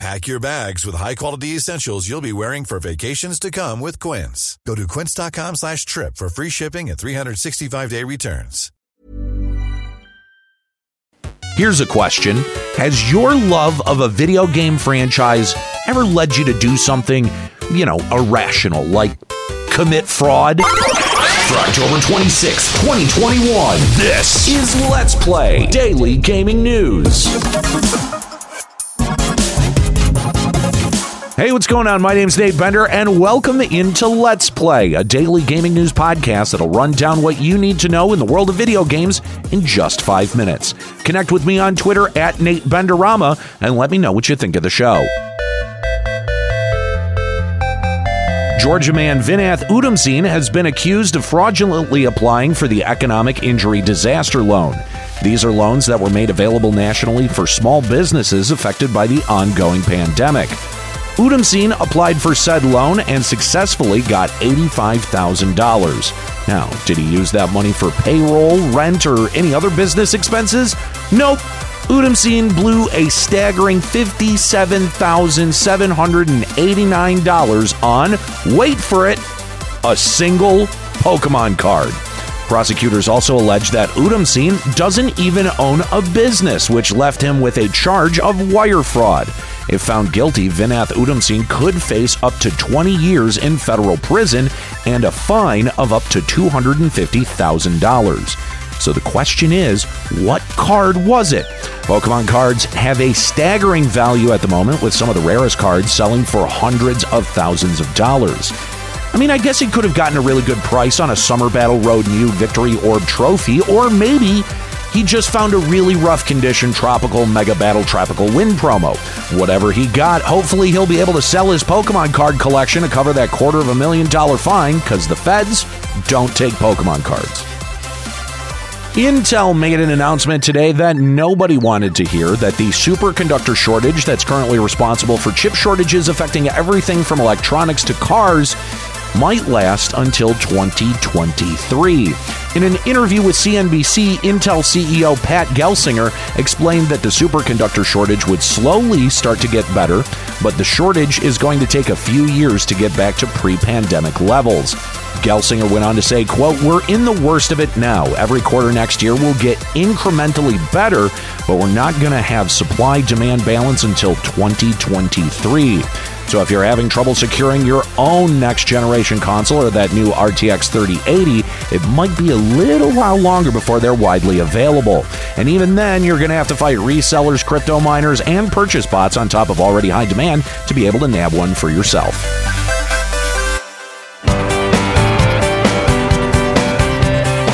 Pack your bags with high-quality essentials you'll be wearing for vacations to come with Quince. Go to quince.com slash trip for free shipping and 365-day returns. Here's a question. Has your love of a video game franchise ever led you to do something, you know, irrational, like commit fraud? For October 26, 2021, this is Let's Play Daily Gaming News. Hey, what's going on? My name's Nate Bender, and welcome into Let's Play, a daily gaming news podcast that'll run down what you need to know in the world of video games in just five minutes. Connect with me on Twitter at Nate Benderama and let me know what you think of the show. Georgia man Vinath Oudomsine has been accused of fraudulently applying for the Economic Injury Disaster Loan. These are loans that were made available nationally for small businesses affected by the ongoing pandemic. Oudomsine applied for said loan and successfully got $85,000. Now, did he use that money for payroll, rent, or any other business expenses? Nope. Oudomsine blew a staggering $57,789 on, wait for it, a single Pokemon card. Prosecutors also allege that Oudomsine doesn't even own a business, which left him with a charge of wire fraud. If found guilty, Vinath Oudomsine could face up to 20 years in federal prison and a fine of up to $250,000. So the question is, what card was it? Pokemon cards have a staggering value at the moment, with some of the rarest cards selling for hundreds of thousands of dollars. I mean, I guess he could have gotten a really good price on a Summer Battle Road New Victory Orb trophy, or maybe he just found a really rough condition Tropical Mega Battle Tropical Wind promo. Whatever he got, hopefully he'll be able to sell his Pokemon card collection to cover that quarter of a million dollar fine, because the feds don't take Pokemon cards. Intel made an announcement today that nobody wanted to hear that the superconductor shortage that's currently responsible for chip shortages affecting everything from electronics to cars might last until 2023. In an interview with CNBC, Intel CEO Pat Gelsinger explained that the superconductor shortage would slowly start to get better, but the shortage is going to take a few years to get back to pre-pandemic levels. Gelsinger went on to say, quote, We're in the worst of it now. Every quarter next year will get incrementally better, but we're not going to have supply demand balance until 2023. So if you're having trouble securing your own next generation console or that new RTX 3080, it might be a little while longer before they're widely available. And even then, you're going to have to fight resellers, crypto miners, and purchase bots on top of already high demand to be able to nab one for yourself.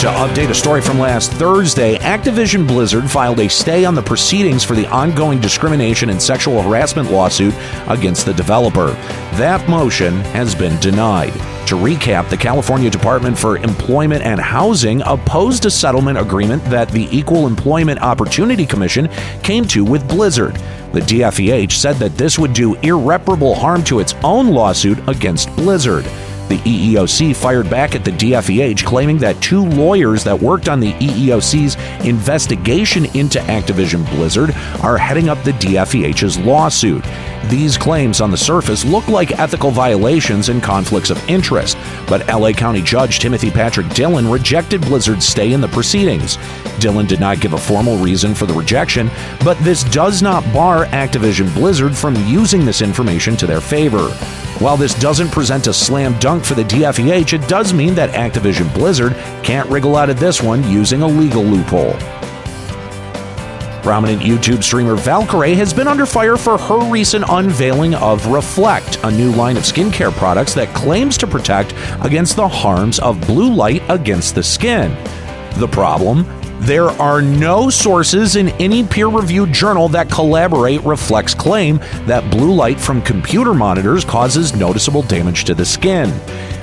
To update a story from last Thursday, Activision Blizzard filed a stay on the proceedings for the ongoing discrimination and sexual harassment lawsuit against the developer. That motion has been denied. To recap, the California Department for Employment and Housing opposed a settlement agreement that the Equal Employment Opportunity Commission came to with Blizzard. The DFEH said that this would do irreparable harm to its own lawsuit against Blizzard. The EEOC fired back at the DFEH, claiming that two lawyers that worked on the EEOC's investigation into Activision Blizzard are heading up the DFEH's lawsuit. These claims on the surface look like ethical violations and conflicts of interest, but LA County Judge Timothy Patrick Dillon rejected Blizzard's stay in the proceedings. Dillon did not give a formal reason for the rejection, but this does not bar Activision Blizzard from using this information to their favor. While this doesn't present a slam dunk for the DFEH, it does mean that Activision Blizzard can't wriggle out of this one using a legal loophole. Prominent YouTube streamer Valkyrae has been under fire for her recent unveiling of Reflect, a new line of skincare products that claims to protect against the harms of blue light against the skin. The problem? There are no sources in any peer reviewed journal that collaborate Reflect's claim that blue light from computer monitors causes noticeable damage to the skin.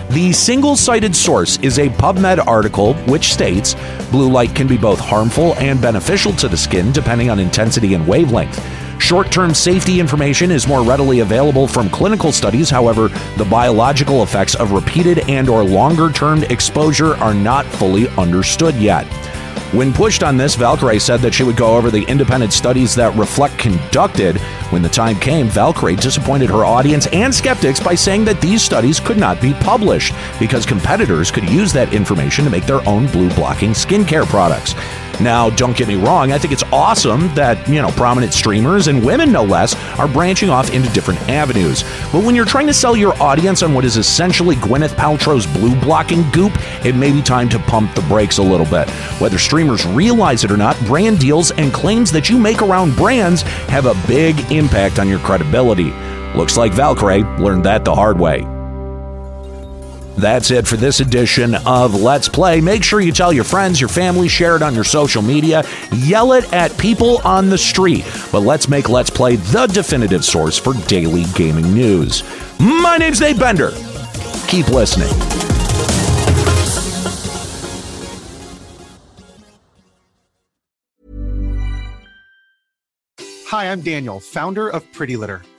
The single cited source is a PubMed article which states blue light can be both harmful and beneficial to the skin depending on intensity and wavelength. Short-term safety information is more readily available from clinical studies. However, the biological effects of repeated and or longer-term exposure are not fully understood yet. When pushed on this, Valkyrae said that she would go over the independent studies that Reflect conducted. When the time came, Valkyrae disappointed her audience and skeptics by saying that these studies could not be published because competitors could use that information to make their own blue blocking skincare products. Now, don't get me wrong, I think it's awesome that, you know, prominent streamers and women no less are branching off into different avenues. But when you're trying to sell your audience on what is essentially Gwyneth Paltrow's blue blocking goop, it may be time to pump the brakes a little bit. Whether streamers realize it or not, brand deals and claims that you make around brands have a big impact on your credibility. Looks like Valkyrae learned that the hard way. That's it for this edition of Let's Play. Make sure you tell your friends, your family, share it on your social media, yell it at people on the street. But let's make Let's Play the definitive source for daily gaming news. My name's Nate Bender. Keep listening. Hi, I'm Daniel, founder of Pretty Litter.